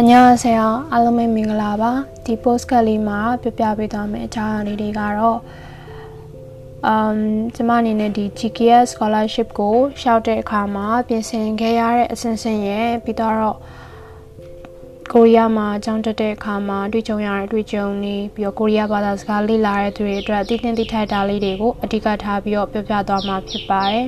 အညာဆရာအားလုံးပဲမင်္ဂလာပါဒီ post ကလေးမှာပြပြပေးသွားမယ့်အကြောင်းအရာလေးတွေကတော့ um ကျမအနေနဲ့ဒီ GKS scholarship ကိုရှောက်တဲ့အခါမှာပြင်ဆင်ခဲ့ရတဲ့အဆင့်ဆင့်ရဲ့ပြီးတော့ကိုရီးယားမှာအကြောင်းတက်တဲ့အခါမှာတွေ့ကြုံရတဲ့တွေ့ကြုံတွေပြီးတော့ကိုရီးယားဘာသာစကားလေ့လာတဲ့သူတွေအတွက်အသိသင်သိထိုက်တာလေးတွေကိုအဓိကထားပြီးတော့ပြပြသွားမှာဖြစ်ပါတယ်